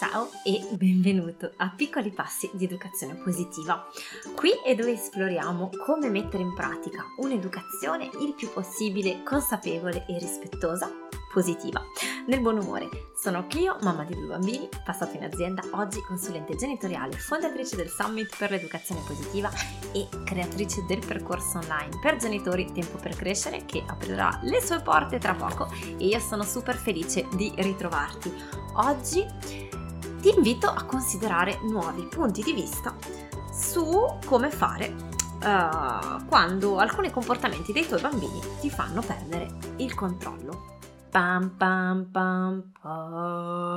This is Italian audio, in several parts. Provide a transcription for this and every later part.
Ciao e benvenuto a Piccoli Passi di Educazione Positiva. Qui è dove esploriamo come mettere in pratica un'educazione il più possibile consapevole e rispettosa, positiva, nel buon umore. Sono Clio, mamma di due bambini, passata in azienda, oggi consulente genitoriale, fondatrice del Summit per l'Educazione Positiva e creatrice del percorso online per genitori Tempo per Crescere che aprirà le sue porte tra poco e io sono super felice di ritrovarti. Oggi ti invito a considerare nuovi punti di vista su come fare uh, quando alcuni comportamenti dei tuoi bambini ti fanno perdere il controllo. Pam pam pam pam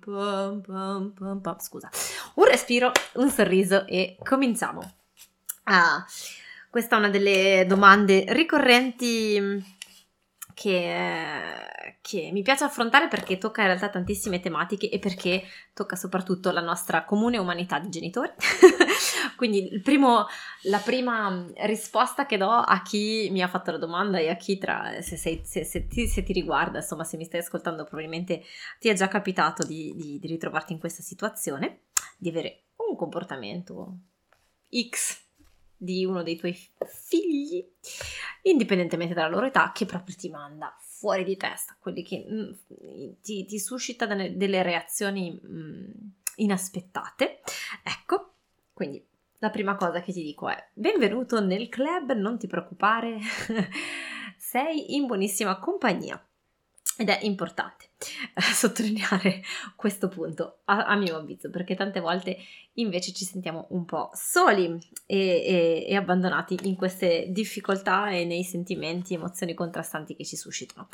pam pam pam pam Scusa, un respiro, un sorriso e cominciamo. Ah, questa è una delle domande ricorrenti che, che, mi piace affrontare perché tocca in realtà tantissime tematiche e perché tocca soprattutto la nostra comune umanità di genitori. Quindi primo, la prima risposta che do a chi mi ha fatto la domanda e a chi tra, se, sei, se, se, ti, se ti, riguarda, insomma se mi stai ascoltando probabilmente ti è già capitato di, di, di ritrovarti in questa situazione, di avere un comportamento X di uno dei tuoi figli, indipendentemente dalla loro età, che proprio ti manda fuori di testa, quelli che mh, mm, ti, ti, suscita delle, reazioni mh, mm, inaspettate. Ecco, quindi la prima cosa che ti dico è benvenuto nel club, non ti preoccupare, sei in buonissima compagnia. Ed è importante eh, sottolineare questo punto, a, a, mio avviso, perché tante volte invece ci sentiamo un po' soli e, e, e abbandonati in queste difficoltà e nei sentimenti, emozioni contrastanti che ci suscitano.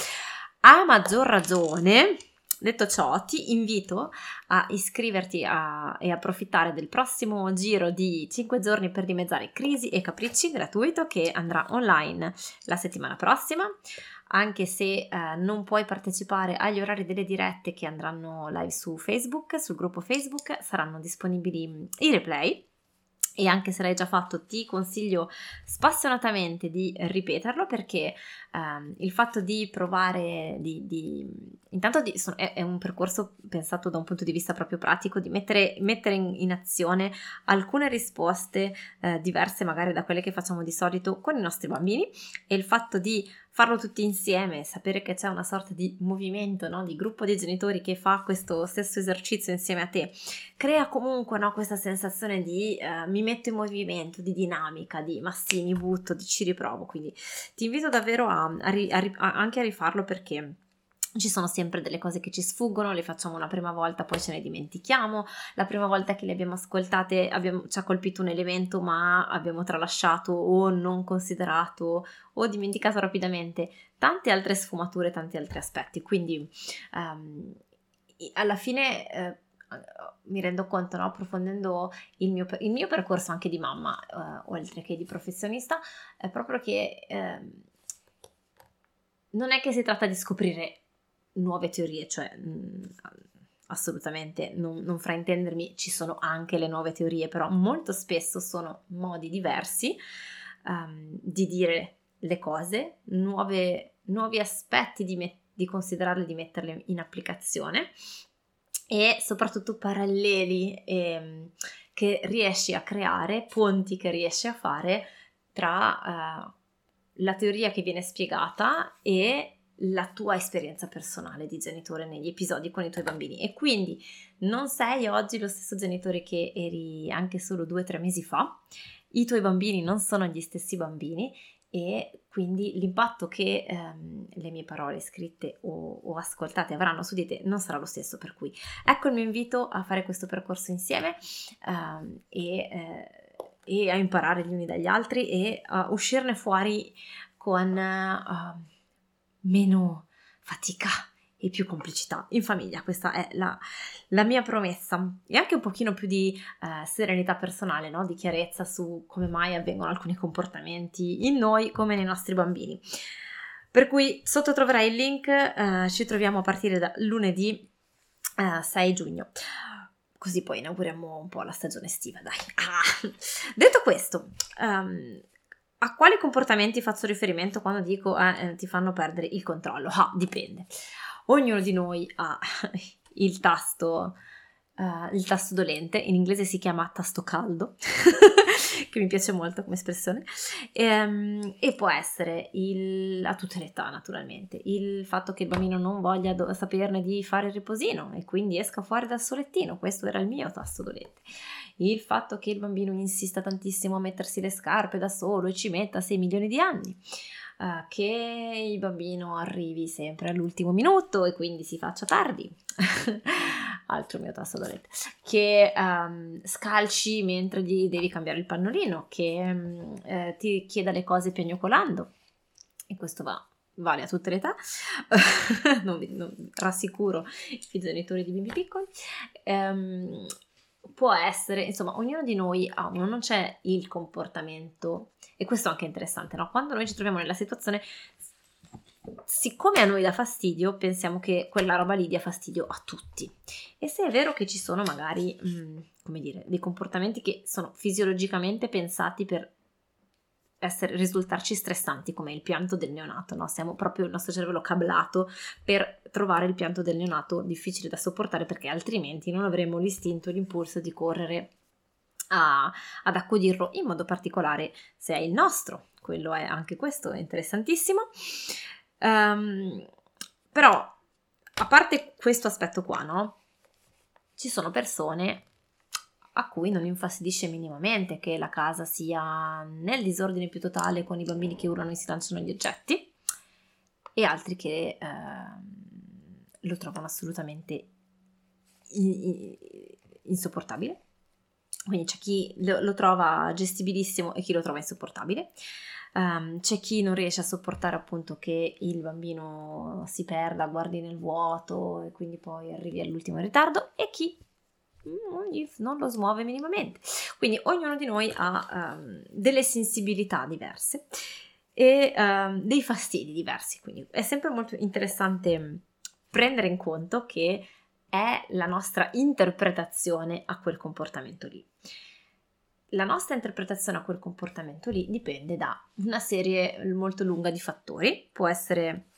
A maggior ragione, Detto ciò, ti invito a iscriverti a, e approfittare del prossimo giro di 5 giorni per dimezzare crisi e capricci gratuito che andrà online la settimana prossima anche se eh, non puoi partecipare agli orari delle dirette che andranno live su Facebook, sul gruppo Facebook, saranno disponibili mm, i replay. E anche se l'hai già fatto ti consiglio spassionatamente di ripeterlo perché ehm, il fatto di provare di, di intanto di, è, è, un percorso pensato da un punto di vista proprio pratico di mettere, mettere in, in, azione alcune risposte eh, diverse magari da quelle che facciamo di solito con i nostri bambini. E il fatto di farlo tutti insieme, sapere che c'è una sorta di movimento, no? di gruppo di genitori che fa questo stesso esercizio insieme a te, crea comunque no? questa sensazione di uh, mi metto in movimento, di dinamica, di ma sì, mi butto, di ci riprovo. Quindi ti invito davvero a, a, a anche a rifarlo perché ci sono sempre delle cose che ci sfuggono, le facciamo una prima volta, poi ce ne dimentichiamo. La prima volta che le abbiamo ascoltate abbiamo, ci ha colpito un elemento, ma abbiamo tralasciato o non considerato o dimenticato rapidamente tante altre sfumature, tanti altri aspetti. Quindi um, alla fine eh, mi rendo conto, no, approfondendo il mio, il mio, percorso anche di mamma, eh, oltre che di professionista, è proprio che eh, non è che si tratta di scoprire nuove teorie, cioè mh, assolutamente non, non fraintendermi, ci sono anche le nuove teorie, però molto spesso sono modi diversi um, di dire le cose, nuove, nuovi aspetti di, met- di considerarle, di metterle in applicazione e soprattutto paralleli eh, che riesci a creare, ponti che riesci a fare tra uh, la teoria che viene spiegata e la tua esperienza personale di genitore negli episodi con i tuoi bambini. E quindi non sei oggi lo stesso genitore che eri anche solo due o tre mesi fa, i tuoi bambini non sono gli stessi bambini e quindi l'impatto che ehm, le mie parole scritte o, o, ascoltate avranno su di te non sarà lo stesso per cui. Ecco il mio invito a fare questo percorso insieme ehm, e, eh, e, a imparare gli uni dagli altri e a uscirne fuori con... Uh, meno fatica e più complicità in famiglia. Questa è la, la mia promessa e anche un pochino più di eh, serenità personale, no? di chiarezza su come mai avvengono alcuni comportamenti in noi come nei nostri bambini. Per cui sotto troverai il link, eh, ci troviamo a partire da lunedì eh, 6 giugno. Così poi inauguriamo un po' la stagione estiva, dai. Ah. Detto questo, um, a quali comportamenti faccio riferimento quando dico eh, eh, ti fanno perdere il controllo? Ah, dipende. Ognuno di noi ha il tasto, uh, il tasto dolente, in inglese si chiama tasto caldo, che mi piace molto come espressione, e, um, e può essere il, a tutte le età naturalmente, il fatto che il bambino non voglia do- saperne di fare il riposino e quindi esca fuori dal solettino, questo era il mio tasto dolente il fatto che il bambino insista tantissimo a mettersi le scarpe da solo e ci metta 6 milioni di anni, uh, che il bambino arrivi sempre all'ultimo minuto e quindi si faccia tardi, altro mio tasto dolente, che um, scalci mentre gli devi cambiare il pannolino, che um, eh, ti chieda le cose piagnucolando, e questo va vale a tutte le età, non, non, rassicuro i genitori di bimbi piccoli, um, può essere, insomma, ognuno di noi ha uno, non c'è il comportamento, e questo è anche interessante, no? Quando noi ci troviamo nella situazione, siccome a noi dà fastidio, pensiamo che quella roba lì dia fastidio a tutti. E se è vero che ci sono magari, mh, mm, come dire, dei comportamenti che sono fisiologicamente pensati per essere, risultarci stressanti come il pianto del neonato, no? Siamo proprio il nostro cervello cablato per trovare il pianto del neonato difficile da sopportare perché altrimenti non avremo l'istinto, l'impulso di correre a, ad accudirlo, in modo particolare se è il nostro. Quello è anche questo è interessantissimo. Um, però, a parte questo aspetto qua, no? Ci sono persone a cui non infastidisce minimamente che la casa sia nel disordine più totale con i bambini che urlano e si lanciano gli oggetti e altri che eh, lo trovano assolutamente insopportabile. Quindi c'è chi lo, trova gestibilissimo e chi lo trova insopportabile. Um, c'è chi non riesce a sopportare appunto che il bambino si perda, guardi nel vuoto e quindi poi arrivi all'ultimo ritardo e chi non lo smuove minimamente. Quindi ognuno di noi ha um, delle sensibilità diverse e um, dei fastidi diversi, quindi è sempre molto interessante prendere in conto che è la nostra interpretazione a quel comportamento lì. La nostra interpretazione a quel comportamento lì dipende da una serie molto lunga di fattori, può essere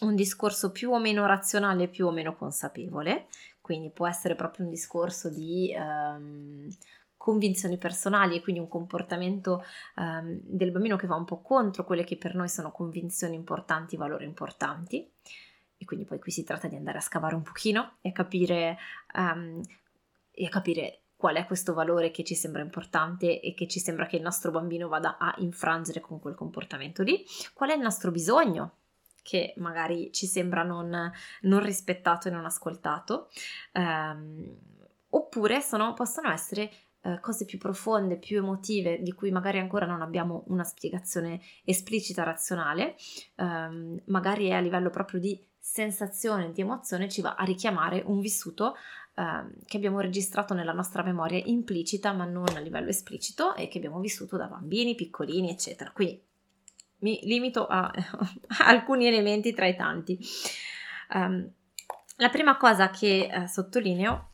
un discorso più o meno razionale, più o meno consapevole, quindi può essere proprio un discorso di um, convinzioni personali e quindi un comportamento um, del bambino che va un po' contro quelle che per noi sono convinzioni importanti, valori importanti. E quindi poi qui si tratta di andare a scavare un pochino e capire, um, e capire qual è questo valore che ci sembra importante e che ci sembra che il nostro bambino vada a infrangere con quel comportamento lì, qual è il nostro bisogno che magari ci sembra non, non rispettato e non ascoltato, ehm, oppure sono, possono essere eh, cose più profonde, più emotive, di cui magari ancora non abbiamo una spiegazione esplicita, razionale, ehm, magari è a livello proprio di sensazione, di emozione, ci va a richiamare un vissuto ehm, che abbiamo registrato nella nostra memoria implicita, ma non a livello esplicito, e che abbiamo vissuto da bambini, piccolini, eccetera. Quindi mi limito a, alcuni elementi tra i tanti. Um, la prima cosa che uh, sottolineo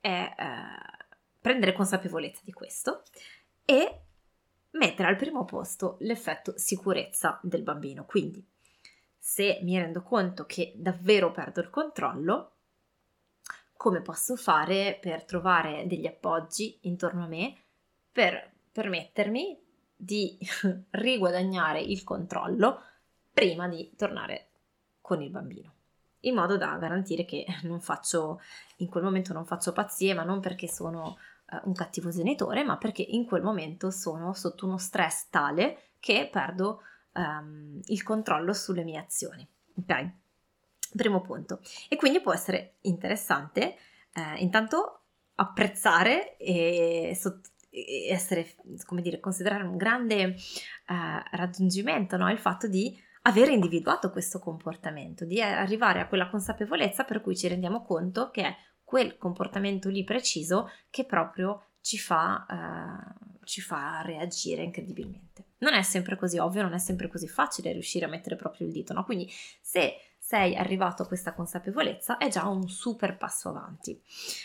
è uh, prendere consapevolezza di questo e mettere al primo posto l'effetto sicurezza del bambino. Quindi, se mi rendo conto che davvero perdo il controllo, come posso fare per trovare degli appoggi intorno a me per permettermi di riguadagnare il controllo prima di tornare con il bambino. In modo da garantire che non faccio in quel momento non faccio pazzie ma non perché sono uh, un cattivo genitore ma perché in quel momento sono sotto uno stress tale che perdo um, il controllo sulle mie azioni. Ok? Primo punto. E quindi può essere interessante eh, intanto apprezzare e sott- essere, come dire, considerare un grande uh, raggiungimento, no? il fatto di avere individuato questo comportamento, di arrivare a quella consapevolezza per cui ci rendiamo conto che è quel comportamento lì preciso che proprio ci fa, uh, ci fa reagire incredibilmente. Non è sempre così ovvio, non è sempre così facile riuscire a mettere proprio il dito, no? Quindi se sei arrivato a questa consapevolezza è già un super passo avanti.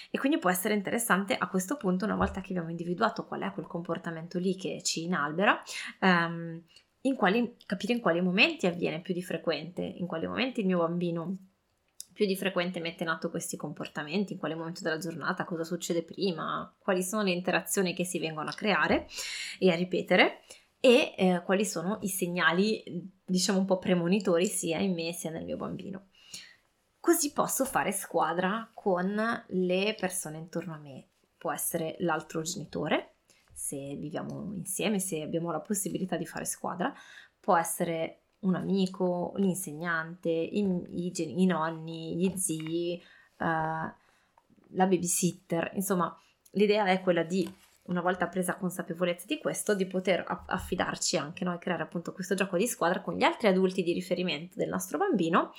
E quindi può essere interessante a questo punto, una volta che abbiamo individuato qual è quel comportamento lì che ci inalbera, um, in quali, capire in quali momenti avviene più di frequente, in quali momenti il mio bambino più di frequente mette in atto questi comportamenti, in quale momento della giornata, cosa succede prima, quali sono le interazioni che si vengono a creare e a ripetere e eh, quali sono i segnali, diciamo un po' premonitori sia in me sia nel mio bambino. Così posso fare squadra con le persone intorno a me. Può essere l'altro genitore, se viviamo insieme, se abbiamo la possibilità di fare squadra, può essere un amico, l'insegnante, i, i, i nonni, gli zii, uh, la babysitter, insomma l'idea è quella di una volta presa consapevolezza di questo, di poter affidarci anche noi, creare appunto questo gioco di squadra con gli altri adulti di riferimento del nostro bambino,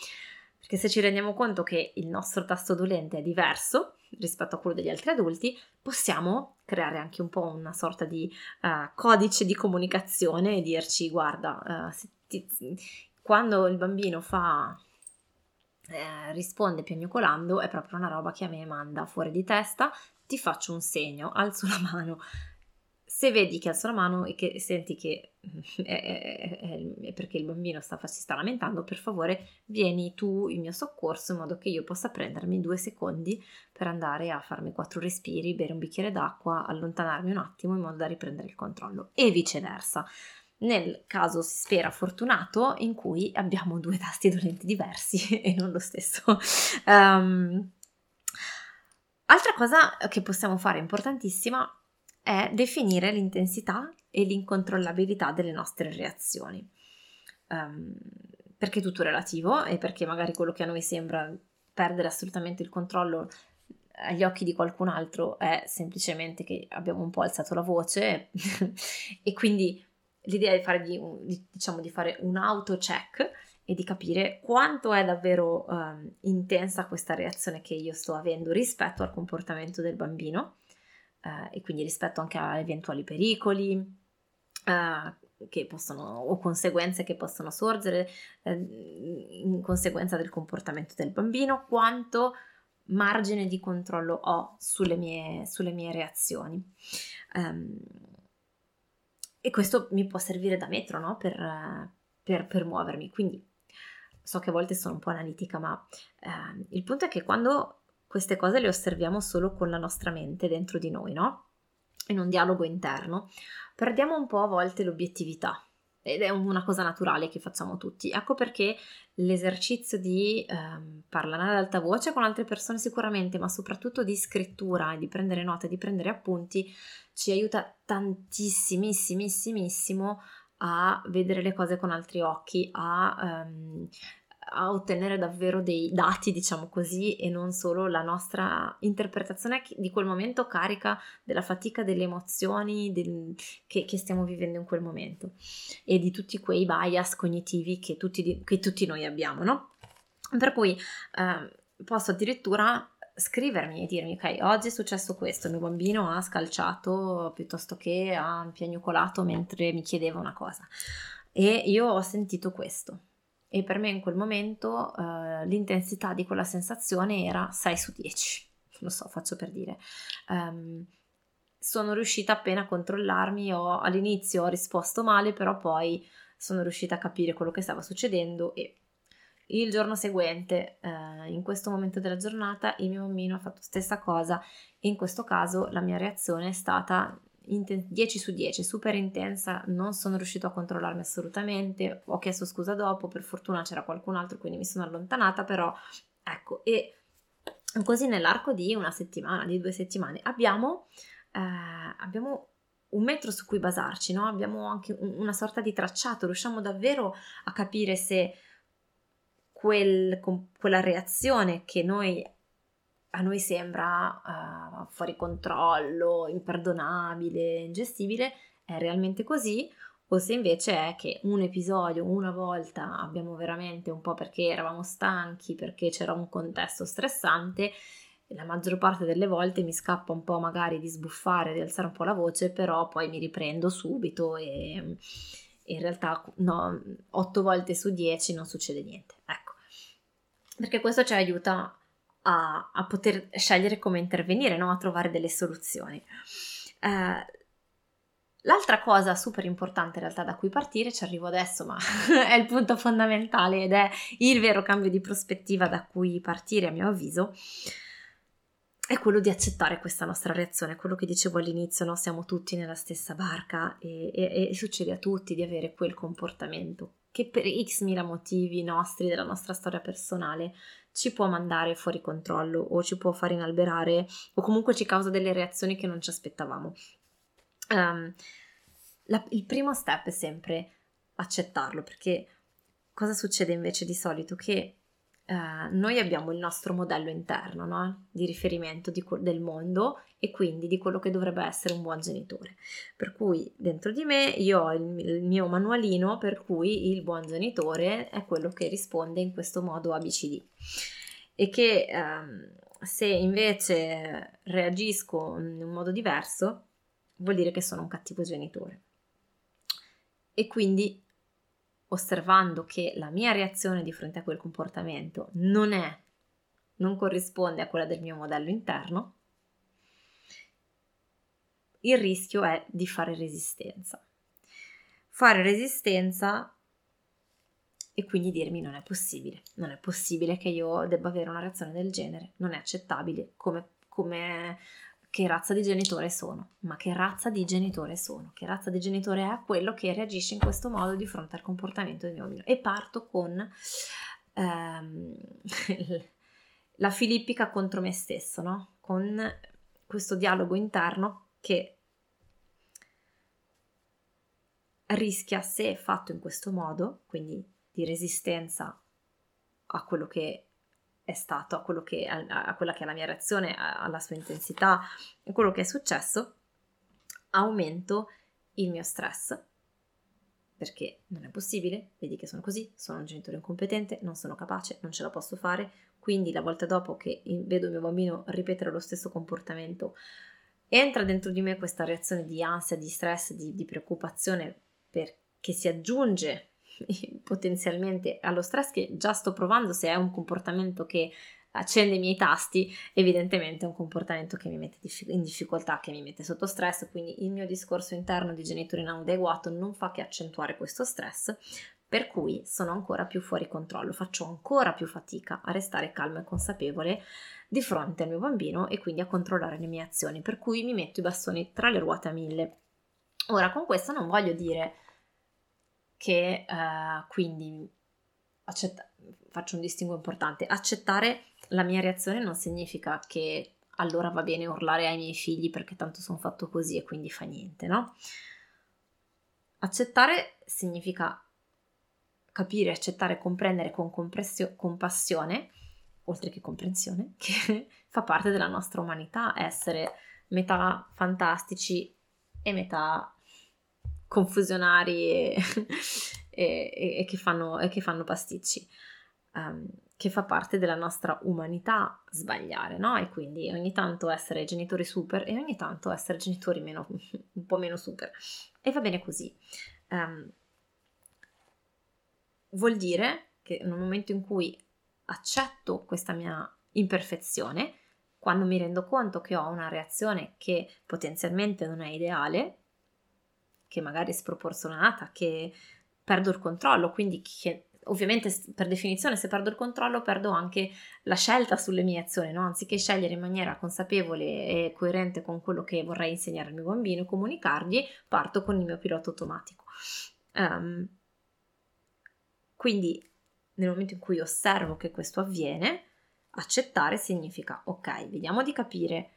perché se ci rendiamo conto che il nostro tasto dolente è diverso rispetto a quello degli altri adulti, possiamo creare anche un po' una sorta di uh, codice di comunicazione e dirci guarda, uh, ti, quando il bambino fa eh, risponde piagnucolando è proprio una roba che a me manda fuori di testa, ti faccio un segno, alzo la mano. Se vedi che alzo la mano e che senti che è, è, è, perché il bambino sta, si sta lamentando, per favore vieni tu in mio soccorso in modo che io possa prendermi due secondi per andare a farmi quattro respiri, bere un bicchiere d'acqua, allontanarmi un attimo in modo da riprendere il controllo e viceversa nel caso si spera fortunato in cui abbiamo due tasti dolenti diversi e non lo stesso. Um, altra cosa che possiamo fare importantissima è definire l'intensità e l'incontrollabilità delle nostre reazioni. Um, perché è tutto relativo e perché magari quello che a noi sembra perdere assolutamente il controllo agli occhi di qualcun altro è semplicemente che abbiamo un po' alzato la voce e quindi l'idea è di, diciamo, di fare un auto-check e di capire quanto è davvero um, intensa questa reazione che io sto avendo rispetto al comportamento del bambino uh, e quindi rispetto anche a eventuali pericoli uh, possono, o conseguenze che possono sorgere uh, in conseguenza del comportamento del bambino, quanto margine di controllo ho sulle mie, sulle mie reazioni. Um, e questo mi può servire da metro no? per, per, per, muovermi. Quindi so che a volte sono un po' analitica, ma eh, il punto è che quando queste cose le osserviamo solo con la nostra mente dentro di noi, no? In un dialogo interno, perdiamo un po' a volte l'obiettività ed è una cosa naturale che facciamo tutti. Ecco perché l'esercizio di ehm, parlare ad alta voce con altre persone sicuramente, ma soprattutto di scrittura e di prendere note, di prendere appunti, ci aiuta tantissimissimissimo a vedere le cose con altri occhi, a ehm, a ottenere davvero dei dati, diciamo così, e non solo la nostra interpretazione di quel momento carica della fatica, delle emozioni del, che, che, stiamo vivendo in quel momento e di tutti quei bias cognitivi che tutti, che tutti noi abbiamo, no? Per cui eh, posso addirittura scrivermi e dirmi ok oggi è successo questo il mio bambino ha scalciato piuttosto che ha piagnucolato mentre mi chiedeva una cosa e io ho sentito questo e per me in quel momento uh, l'intensità di quella sensazione era 6 su 10, lo so, faccio per dire. Um, sono riuscita appena a controllarmi, ho, all'inizio ho risposto male, però poi sono riuscita a capire quello che stava succedendo e il giorno seguente, eh, in questo momento della giornata, il mio bambino ha fatto la stessa cosa e in questo caso la mia reazione è stata 10 su 10, super intensa, non sono riuscito a controllarmi assolutamente, ho chiesto scusa dopo, per fortuna c'era qualcun altro, quindi mi sono allontanata, però ecco, e così nell'arco di una settimana, di due settimane, abbiamo, eh, abbiamo un metro su cui basarci, no? abbiamo anche una sorta di tracciato, riusciamo davvero a capire se quel, quella reazione che noi a noi sembra uh, fuori controllo, imperdonabile, ingestibile, è realmente così o se invece è che un episodio, una volta abbiamo veramente un po' perché eravamo stanchi, perché c'era un contesto stressante, la maggior parte delle volte mi scappa un po' magari di sbuffare, di alzare un po' la voce, però poi mi riprendo subito e in realtà no, 8 volte su 10 non succede niente. Ecco, perché questo ci aiuta a, a poter scegliere come intervenire, no? a trovare delle soluzioni. Eh, L'altra cosa super importante in realtà da cui partire, ci arrivo adesso, ma è il punto fondamentale ed è il vero cambio di prospettiva da cui partire a mio avviso, è quello di accettare questa nostra reazione, quello che dicevo all'inizio, no? siamo tutti nella stessa barca e, e, e succede a tutti di avere quel comportamento che per x mila motivi nostri della nostra storia personale ci può mandare fuori controllo o ci può far inalberare o comunque ci causa delle reazioni che non ci aspettavamo. Um, la, il primo step è sempre accettarlo perché cosa succede invece di solito? Che Uh, noi abbiamo il nostro modello interno no? di riferimento di, del mondo e quindi di quello che dovrebbe essere un buon genitore. Per cui dentro di me io ho il, il mio manualino per cui il buon genitore è quello che risponde in questo modo ABCD e che um, se invece reagisco in un modo diverso vuol dire che sono un cattivo genitore. E quindi osservando che la mia reazione di fronte a quel comportamento non è, non corrisponde a quella del mio modello interno, il rischio è di fare resistenza. Fare resistenza e quindi dirmi non è possibile, non è possibile che io debba avere una reazione del genere, non è accettabile come, come che razza di genitore sono, ma che razza di genitore sono, che razza di genitore è quello che reagisce in questo modo di fronte al comportamento del mio bambino. E parto con ehm, la filippica contro me stesso, no? con questo dialogo interno che rischia, se fatto in questo modo, quindi di resistenza a quello che è stato, a, che, a, a quella che è la mia reazione, alla sua intensità, a quello che è successo, aumento il mio stress. Perché non è possibile, vedi che sono così, sono un genitore incompetente, non sono capace, non ce la posso fare, quindi la volta dopo che vedo mio bambino ripetere lo stesso comportamento, entra dentro di me questa reazione di ansia, di stress, di, di preoccupazione perché si aggiunge potenzialmente allo stress che già sto provando, se è un comportamento che accende i miei tasti, evidentemente è un comportamento che mi mette in difficoltà, che mi mette sotto stress, quindi il mio discorso interno di genitore inadeguato non fa che accentuare questo stress, per cui sono ancora più fuori controllo, faccio ancora più fatica a restare calma e consapevole di fronte al mio bambino e quindi a controllare le mie azioni, per cui mi metto i bastoni tra le ruote a mille. Ora, con questo non voglio dire che uh, quindi accetta- faccio un distinguo importante. Accettare la mia reazione non significa che allora va bene urlare ai miei figli perché tanto sono fatto così e quindi fa niente, no? Accettare significa capire, accettare, comprendere con compassione, oltre che comprensione, che fa parte della nostra umanità, essere metà fantastici e metà confusionari e, e, e, che, fanno, e che, fanno, pasticci, um, che fa parte della nostra umanità sbagliare, no? E quindi ogni tanto essere genitori super e ogni tanto essere genitori meno, un po' meno super. E va bene così. Um, vuol dire che nel momento in cui accetto questa mia imperfezione, quando mi rendo conto che ho una reazione che potenzialmente non è ideale, che magari è sproporzionata, che perdo il controllo, quindi che ovviamente per definizione se perdo il controllo perdo anche la scelta sulle mie azioni, no? anziché scegliere in maniera consapevole e coerente con quello che vorrei insegnare al mio bambino e comunicargli, parto con il mio pilota automatico. Um, quindi nel momento in cui osservo che questo avviene, accettare significa ok, vediamo di capire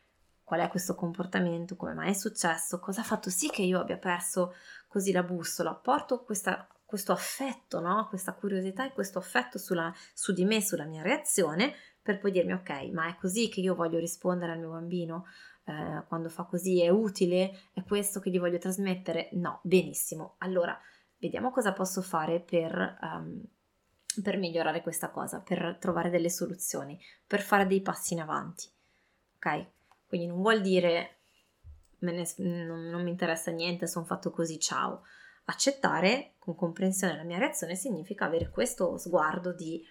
qual è questo comportamento, come mai è successo, cosa ha fatto sì che io abbia perso così la bussola, porto questa, questo affetto, no? questa curiosità e questo affetto sulla, su di me, sulla mia reazione, per poi dirmi ok, ma è così che io voglio rispondere al mio bambino? Eh, quando fa così è utile? È questo che gli voglio trasmettere? No, benissimo. Allora, vediamo cosa posso fare per... Um, per migliorare questa cosa, per trovare delle soluzioni, per fare dei passi in avanti. Ok? Quindi non vuol dire ne, non, non mi interessa niente, sono fatto così, ciao. Accettare con comprensione la mia reazione significa avere questo sguardo di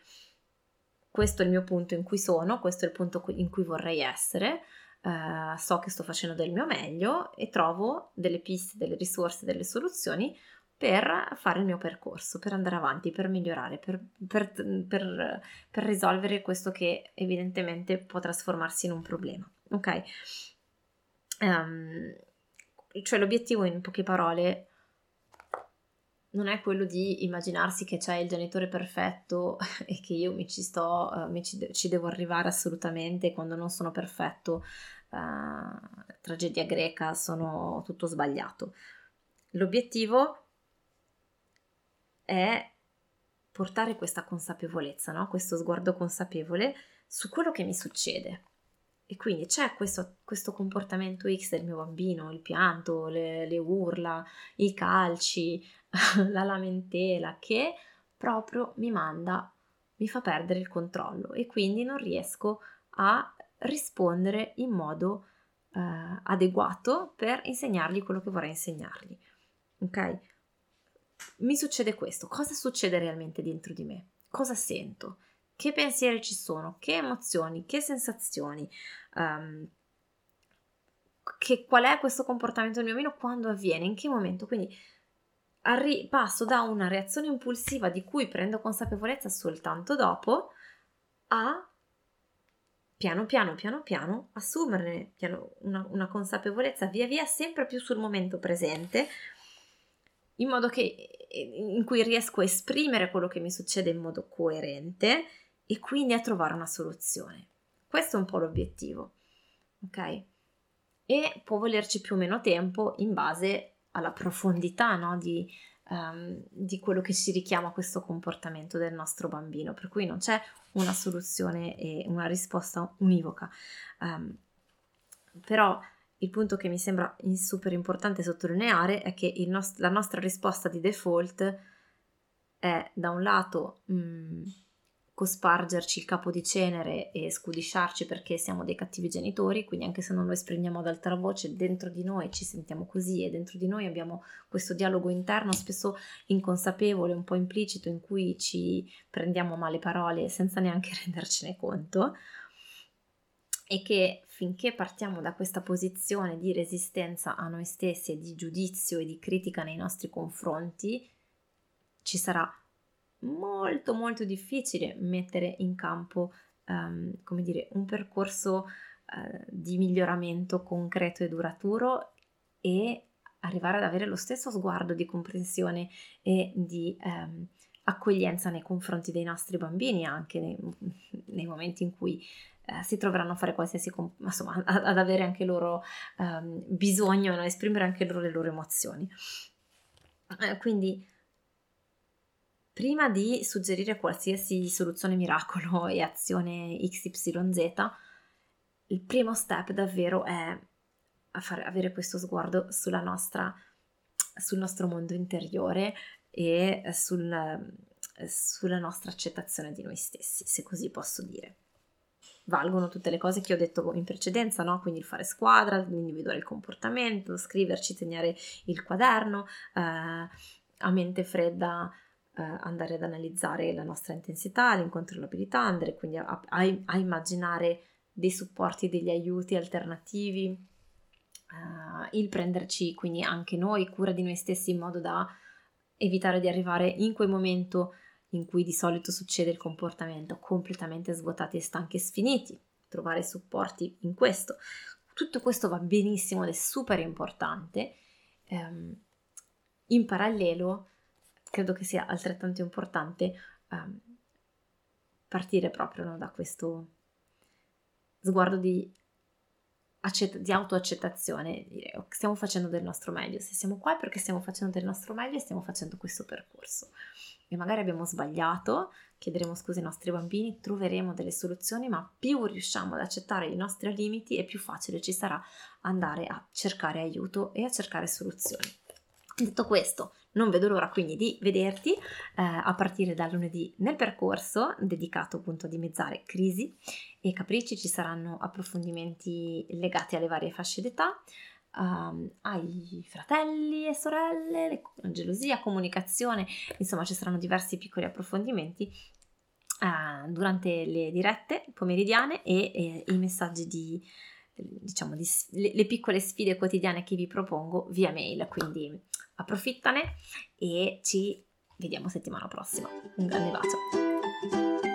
questo è il mio punto in cui sono, questo è il punto in cui vorrei essere, uh, so che sto facendo del mio meglio e trovo delle piste, delle risorse, delle soluzioni per fare il mio percorso, per andare avanti, per migliorare, per, per, per, per risolvere questo che evidentemente può trasformarsi in un problema. Ok? Um, cioè l'obiettivo in poche parole non è quello di immaginarsi che c'è il genitore perfetto e che io mi ci sto, uh, mi ci, ci, devo arrivare assolutamente quando non sono perfetto, uh, tragedia greca, sono tutto sbagliato. L'obiettivo è portare questa consapevolezza, no? questo sguardo consapevole su quello che mi succede. E quindi c'è questo, questo comportamento X del mio bambino, il pianto, le, le urla, i calci, la lamentela, che proprio mi manda, mi fa perdere il controllo e quindi non riesco a rispondere in modo eh, adeguato per insegnargli quello che vorrei insegnargli. Ok? mi succede questo, cosa succede realmente dentro di me? Cosa sento? Che pensieri ci sono? Che emozioni? Che sensazioni? Um, che, qual è questo comportamento del mio bambino? Quando avviene? In che momento? Quindi arri- passo da una reazione impulsiva di cui prendo consapevolezza soltanto dopo a piano piano piano piano assumerne piano, una, una consapevolezza via via sempre più sul momento presente in modo che in cui riesco a esprimere quello che mi succede in modo coerente e quindi a trovare una soluzione. Questo è un po' l'obiettivo, ok? E può volerci più o meno tempo in base alla profondità no? di, um, di quello che ci richiama questo comportamento del nostro bambino, per cui non c'è una soluzione e una risposta univoca. Um, però il punto che mi sembra super importante sottolineare è che nost- la nostra risposta di default è da un lato mh, mm, cospargerci il capo di cenere e scudisciarci perché siamo dei cattivi genitori, quindi anche se non lo esprimiamo ad alta voce, dentro di noi ci sentiamo così e dentro di noi abbiamo questo dialogo interno spesso inconsapevole, un po' implicito, in cui ci prendiamo male parole senza neanche rendercene conto. E che finché partiamo da questa posizione di resistenza a noi stessi e di giudizio e di critica nei nostri confronti, ci sarà molto molto difficile mettere in campo um, come dire, un percorso uh, di miglioramento concreto e duraturo e arrivare ad avere lo stesso sguardo di comprensione e di um, accoglienza nei confronti dei nostri bambini anche nei, nei momenti in cui eh, si troveranno a fare qualsiasi, insomma, ad, avere anche loro um, bisogno, a esprimere anche loro le loro emozioni. Eh, quindi, prima di suggerire qualsiasi soluzione miracolo e azione XYZ, il primo step davvero è fare, avere questo sguardo nostra, sul nostro mondo interiore e sul, sulla nostra accettazione di noi stessi, se così posso dire valgono tutte le cose che ho detto in precedenza, no? quindi il fare squadra, individuare il comportamento, scriverci, segnare il quaderno, eh, a mente fredda andare ad analizzare la nostra intensità, l'incontrollabilità, andare quindi a, a, a immaginare dei supporti, degli aiuti alternativi, eh, il prenderci quindi anche noi cura di noi stessi in modo da evitare di arrivare in quel momento in cui di solito succede il comportamento, completamente svuotati e stanchi e sfiniti, trovare supporti in questo. Tutto questo va benissimo ed è super importante. Um, in parallelo, credo che sia altrettanto importante um, partire proprio no, da questo sguardo di, accett- di autoaccettazione, dire oh, stiamo facendo del nostro meglio, se siamo qua è perché stiamo facendo del nostro meglio e stiamo facendo questo percorso e magari abbiamo sbagliato, chiederemo scusa ai nostri bambini, troveremo delle soluzioni, ma più riusciamo ad accettare i nostri limiti e più facile ci sarà andare a cercare aiuto e a cercare soluzioni. Detto questo, non vedo l'ora quindi di vederti eh, a partire da lunedì nel percorso dedicato appunto a dimezzare crisi e capricci, ci saranno approfondimenti legati alle varie fasce d'età um, ai fratelli e sorelle, la gelosia, comunicazione, insomma ci saranno diversi piccoli approfondimenti uh, durante le dirette pomeridiane e, e i messaggi di, diciamo, di, le, le piccole sfide quotidiane che vi propongo via mail, quindi approfittane e ci vediamo settimana prossima. Un grande bacio!